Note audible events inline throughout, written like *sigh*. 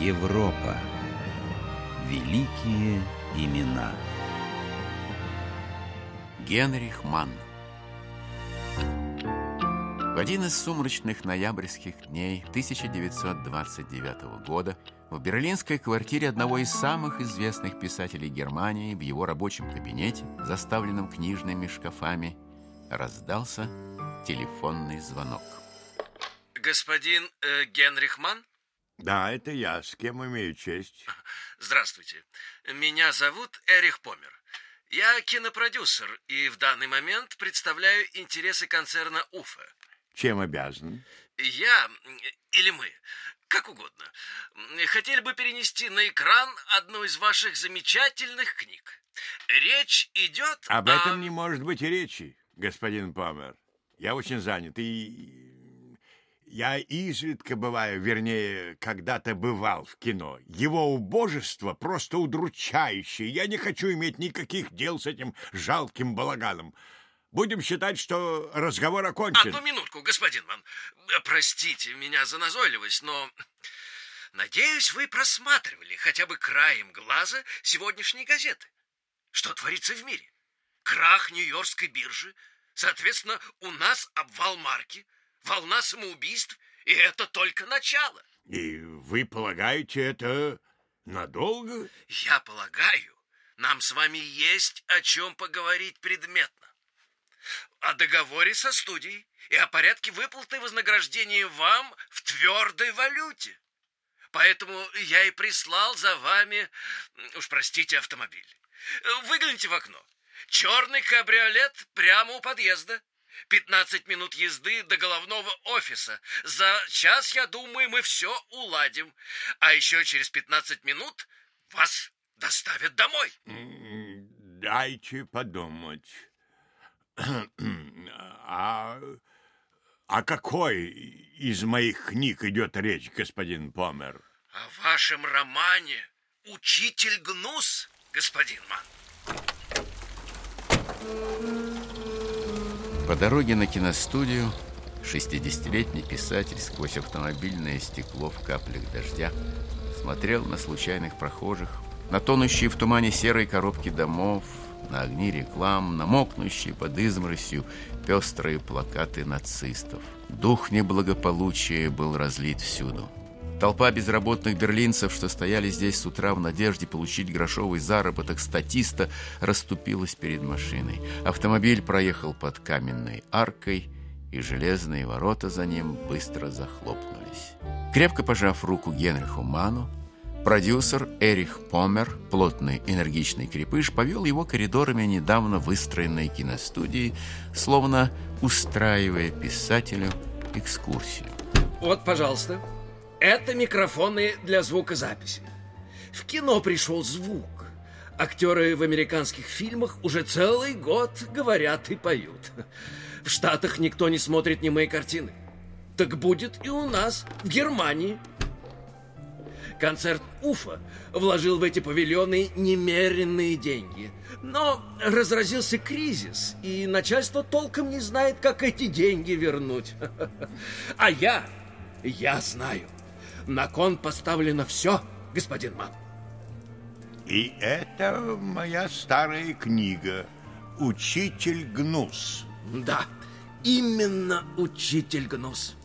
Европа. Великие имена. Генрих Манн В один из сумрачных ноябрьских дней 1929 года в берлинской квартире одного из самых известных писателей Германии в его рабочем кабинете, заставленном книжными шкафами, раздался телефонный звонок. Господин э, Генрих Манн? Да, это я. С кем имею честь? Здравствуйте. Меня зовут Эрих Помер. Я кинопродюсер и в данный момент представляю интересы концерна Уфа. Чем обязан? Я или мы, как угодно, хотели бы перенести на экран одну из ваших замечательных книг. Речь идет Об о... этом не может быть и речи, господин Помер. Я очень занят и... Я изредка бываю, вернее, когда-то бывал в кино. Его убожество просто удручающее. Я не хочу иметь никаких дел с этим жалким балаганом. Будем считать, что разговор окончен. Одну минутку, господин Ман. Простите меня за назойливость, но... Надеюсь, вы просматривали хотя бы краем глаза сегодняшние газеты. Что творится в мире? Крах Нью-Йоркской биржи. Соответственно, у нас обвал марки, волна самоубийств, и это только начало. И вы полагаете, это надолго? Я полагаю, нам с вами есть о чем поговорить предметно. О договоре со студией и о порядке выплаты вознаграждения вам в твердой валюте. Поэтому я и прислал за вами, уж простите, автомобиль. Выгляните в окно. Черный кабриолет прямо у подъезда. 15 минут езды до головного офиса. За час, я думаю, мы все уладим. А еще через 15 минут вас доставят домой. Дайте подумать. А о какой из моих книг идет речь, господин Помер? О вашем романе «Учитель Гнус», господин Ман. По дороге на киностудию 60-летний писатель сквозь автомобильное стекло в каплях дождя смотрел на случайных прохожих, на тонущие в тумане серые коробки домов, на огни реклам, на мокнущие под изморосью пестрые плакаты нацистов. Дух неблагополучия был разлит всюду. Толпа безработных берлинцев, что стояли здесь с утра в надежде получить грошовый заработок статиста, расступилась перед машиной. Автомобиль проехал под каменной аркой, и железные ворота за ним быстро захлопнулись. Крепко пожав руку Генриху Ману, продюсер Эрих Помер, плотный энергичный крепыш, повел его коридорами недавно выстроенной киностудии, словно устраивая писателю экскурсию. Вот, пожалуйста, это микрофоны для звукозаписи. В кино пришел звук. Актеры в американских фильмах уже целый год говорят и поют. В Штатах никто не смотрит немые картины. Так будет и у нас, в Германии. Концерт Уфа вложил в эти павильоны немеренные деньги. Но разразился кризис, и начальство толком не знает, как эти деньги вернуть. *laughs* А я, я знаю. На кон поставлено все, господин Ман. И это моя старая книга «Учитель Гнус». Да, именно учитель Гнус.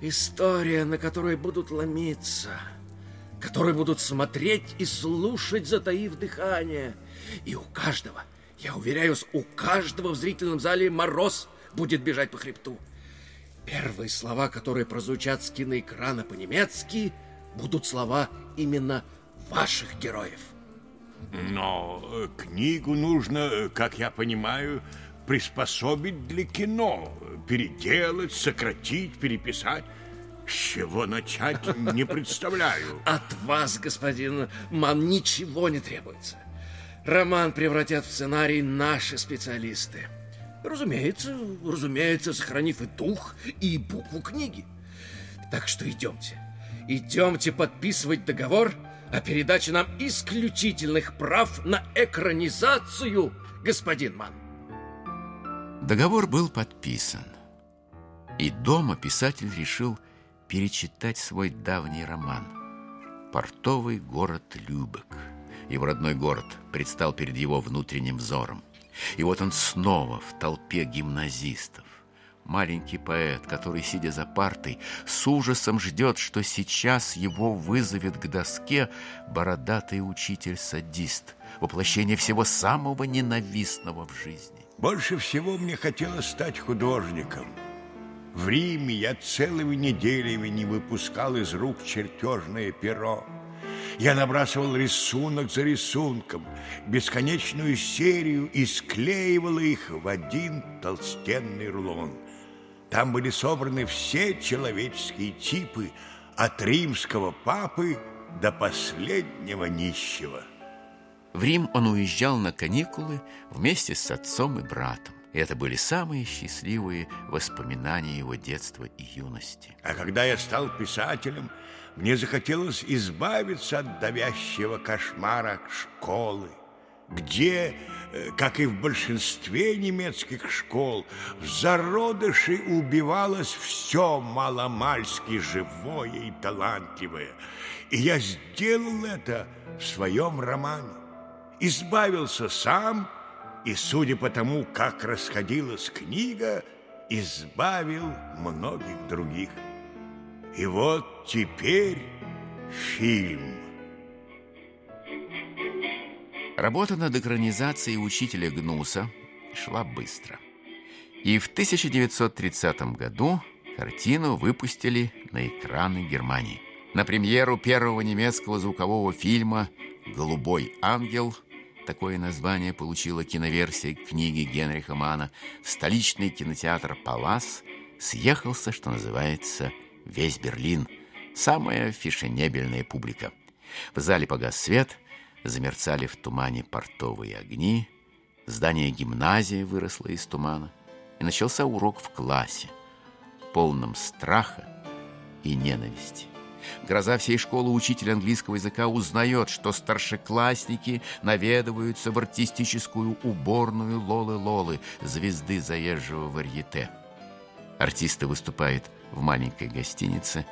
История, на которой будут ломиться, которые будут смотреть и слушать, затаив дыхание. И у каждого, я уверяю, у каждого в зрительном зале мороз будет бежать по хребту. Первые слова, которые прозвучат с киноэкрана по-немецки, будут слова именно ваших героев. Но э, книгу нужно, э, как я понимаю, приспособить для кино. Переделать, сократить, переписать. С чего начать, *laughs* не представляю. От вас, господин Ман, ничего не требуется. Роман превратят в сценарий наши специалисты. Разумеется, разумеется, сохранив и дух, и букву книги. Так что идемте. Идемте подписывать договор о передаче нам исключительных прав на экранизацию, господин Ман. Договор был подписан. И дома писатель решил перечитать свой давний роман. портовый город Любек. Его родной город предстал перед его внутренним взором. И вот он снова в толпе гимназистов. Маленький поэт, который, сидя за партой, с ужасом ждет, что сейчас его вызовет к доске бородатый учитель-садист, воплощение всего самого ненавистного в жизни. Больше всего мне хотелось стать художником. В Риме я целыми неделями не выпускал из рук чертежное перо. Я набрасывал рисунок за рисунком, бесконечную серию и склеивал их в один толстенный рулон. Там были собраны все человеческие типы, от римского папы до последнего нищего. В Рим он уезжал на каникулы вместе с отцом и братом. Это были самые счастливые воспоминания его детства и юности. А когда я стал писателем, мне захотелось избавиться от давящего кошмара школы, где, э, как и в большинстве немецких школ, в зародыше убивалось все маломальски живое и талантливое. И я сделал это в своем романе. Избавился сам и, судя по тому, как расходилась книга, избавил многих других. И вот теперь фильм. Работа над экранизацией учителя Гнуса шла быстро. И в 1930 году картину выпустили на экраны Германии. На премьеру первого немецкого звукового фильма «Голубой ангел» такое название получила киноверсия книги Генриха Мана в столичный кинотеатр «Палас» съехался, что называется, весь Берлин, самая фешенебельная публика. В зале погас свет, замерцали в тумане портовые огни, здание гимназии выросло из тумана, и начался урок в классе, полном страха и ненависти. Гроза всей школы учитель английского языка узнает, что старшеклассники наведываются в артистическую уборную Лолы-Лолы, звезды заезжего варьете. Артисты выступают в маленькой гостинице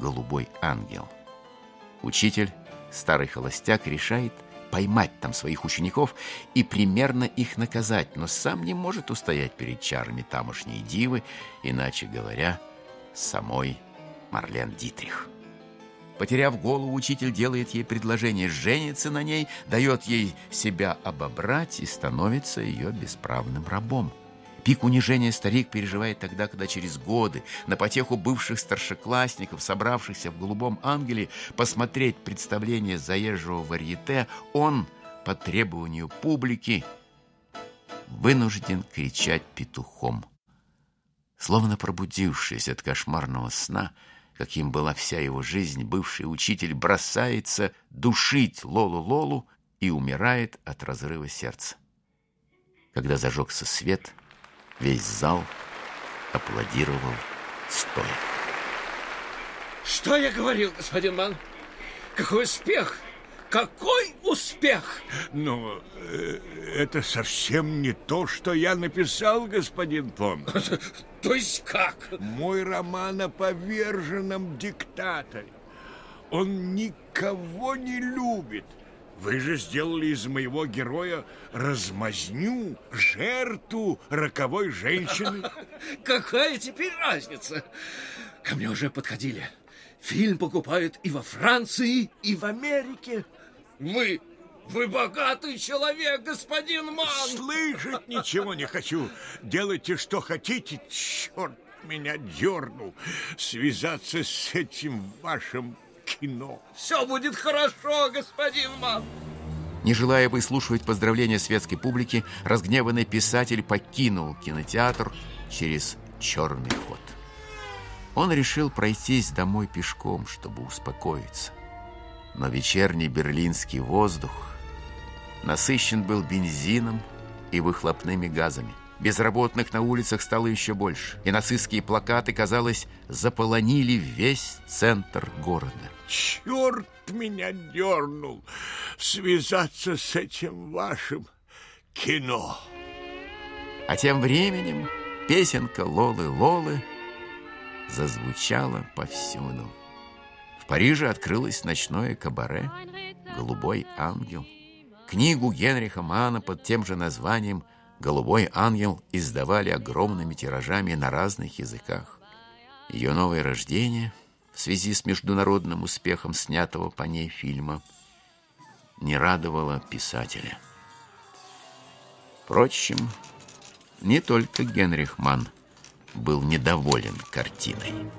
«Голубой ангел». Учитель, старый холостяк, решает поймать там своих учеников и примерно их наказать, но сам не может устоять перед чарами тамошней дивы, иначе говоря, самой Марлен Дитрих. Потеряв голову, учитель делает ей предложение жениться на ней, дает ей себя обобрать и становится ее бесправным рабом. Пик унижения старик переживает тогда, когда через годы на потеху бывших старшеклассников, собравшихся в «Голубом ангеле», посмотреть представление заезжего варьете, он, по требованию публики, вынужден кричать петухом. Словно пробудившись от кошмарного сна, каким была вся его жизнь, бывший учитель бросается душить Лолу-Лолу и умирает от разрыва сердца. Когда зажегся свет – Весь зал аплодировал стоя. Что я говорил, господин Ман? Какой успех! Какой успех! Но э, это совсем не то, что я написал, господин Пом. *laughs* То есть как? Мой роман о поверженном диктаторе. Он никого не любит. Вы же сделали из моего героя размазню, жертву роковой женщины. *laughs* Какая теперь разница? Ко мне уже подходили. Фильм покупают и во Франции, и в Америке. Вы, вы богатый человек, господин Ман. Слышать ничего не хочу. Делайте, что хотите. Черт меня дернул связаться с этим вашим кино. Все будет хорошо, господин Ман. Не желая выслушивать поздравления светской публики, разгневанный писатель покинул кинотеатр через черный ход. Он решил пройтись домой пешком, чтобы успокоиться. Но вечерний берлинский воздух насыщен был бензином и выхлопными газами. Безработных на улицах стало еще больше, и нацистские плакаты, казалось, заполонили весь центр города. Черт меня дернул связаться с этим вашим кино. А тем временем песенка Лолы-Лолы зазвучала повсюду. В В Париже открылось ночное кабаре «Голубой ангел». Книгу Генриха Мана под тем же названием «Голубой ангел» издавали огромными тиражами на разных языках. Ее новое рождение в связи с международным успехом снятого по ней фильма не радовало писателя. Впрочем, не только Генрих Ман был недоволен картиной.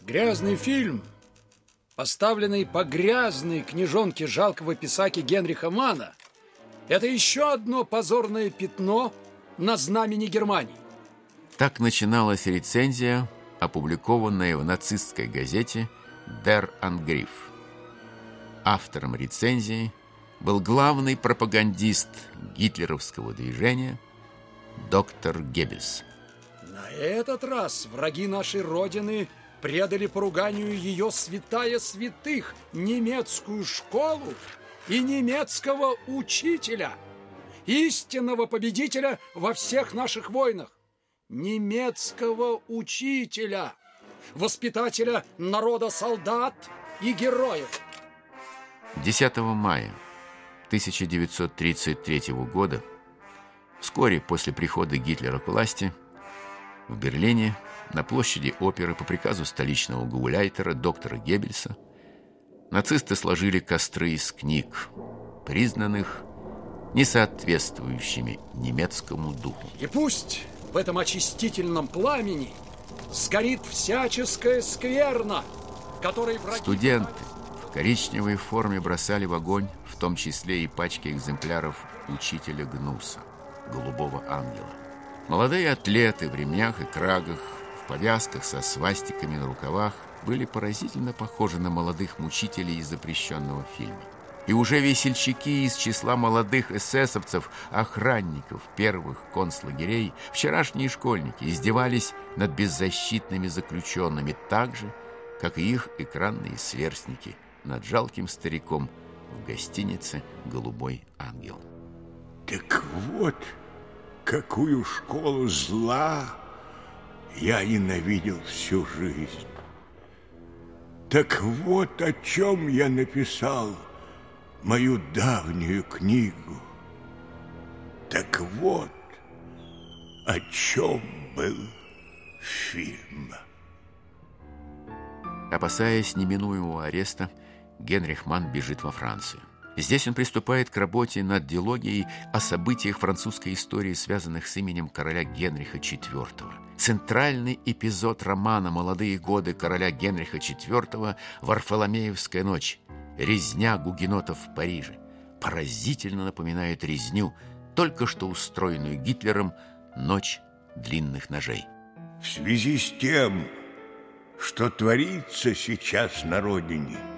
Грязный фильм, поставленный по грязной книжонке жалкого писаки Генриха Мана, это еще одно позорное пятно на знамени Германии. Так начиналась рецензия, опубликованная в нацистской газете «Der Angriff». Автором рецензии был главный пропагандист гитлеровского движения доктор Геббельс. На этот раз враги нашей Родины предали поруганию ее святая святых, немецкую школу и немецкого учителя, истинного победителя во всех наших войнах, немецкого учителя, воспитателя народа солдат и героев. 10 мая 1933 года, вскоре после прихода Гитлера к власти, в Берлине на площади оперы по приказу столичного гауляйтера доктора Геббельса нацисты сложили костры из книг, признанных несоответствующими немецкому духу. И пусть в этом очистительном пламени сгорит всяческая скверна, которой враги... Студенты в коричневой форме бросали в огонь, в том числе и пачки экземпляров учителя Гнуса, голубого ангела. Молодые атлеты в ремнях и крагах, в повязках со свастиками на рукавах были поразительно похожи на молодых мучителей из запрещенного фильма. И уже весельчаки из числа молодых эсэсовцев, охранников первых концлагерей, вчерашние школьники, издевались над беззащитными заключенными так же, как и их экранные сверстники над жалким стариком в гостинице «Голубой ангел». Так вот, какую школу зла я ненавидел всю жизнь. Так вот о чем я написал мою давнюю книгу. Так вот о чем был фильм. Опасаясь неминуемого ареста, Генрих Манн бежит во Францию. Здесь он приступает к работе над дилогией о событиях французской истории, связанных с именем короля Генриха IV. Центральный эпизод романа «Молодые годы короля Генриха IV» «Варфоломеевская ночь» «Резня гугенотов в Париже» поразительно напоминает резню, только что устроенную Гитлером «Ночь длинных ножей». В связи с тем, что творится сейчас на родине –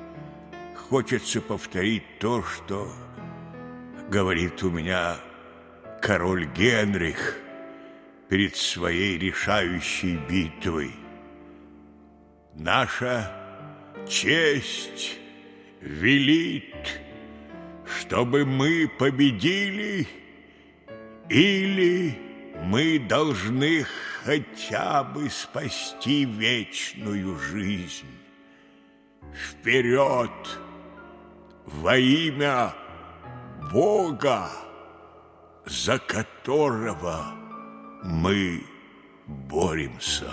хочется повторить то, что говорит у меня король Генрих перед своей решающей битвой. Наша честь велит, чтобы мы победили или мы должны хотя бы спасти вечную жизнь. Вперед! Во имя Бога, за которого мы боремся.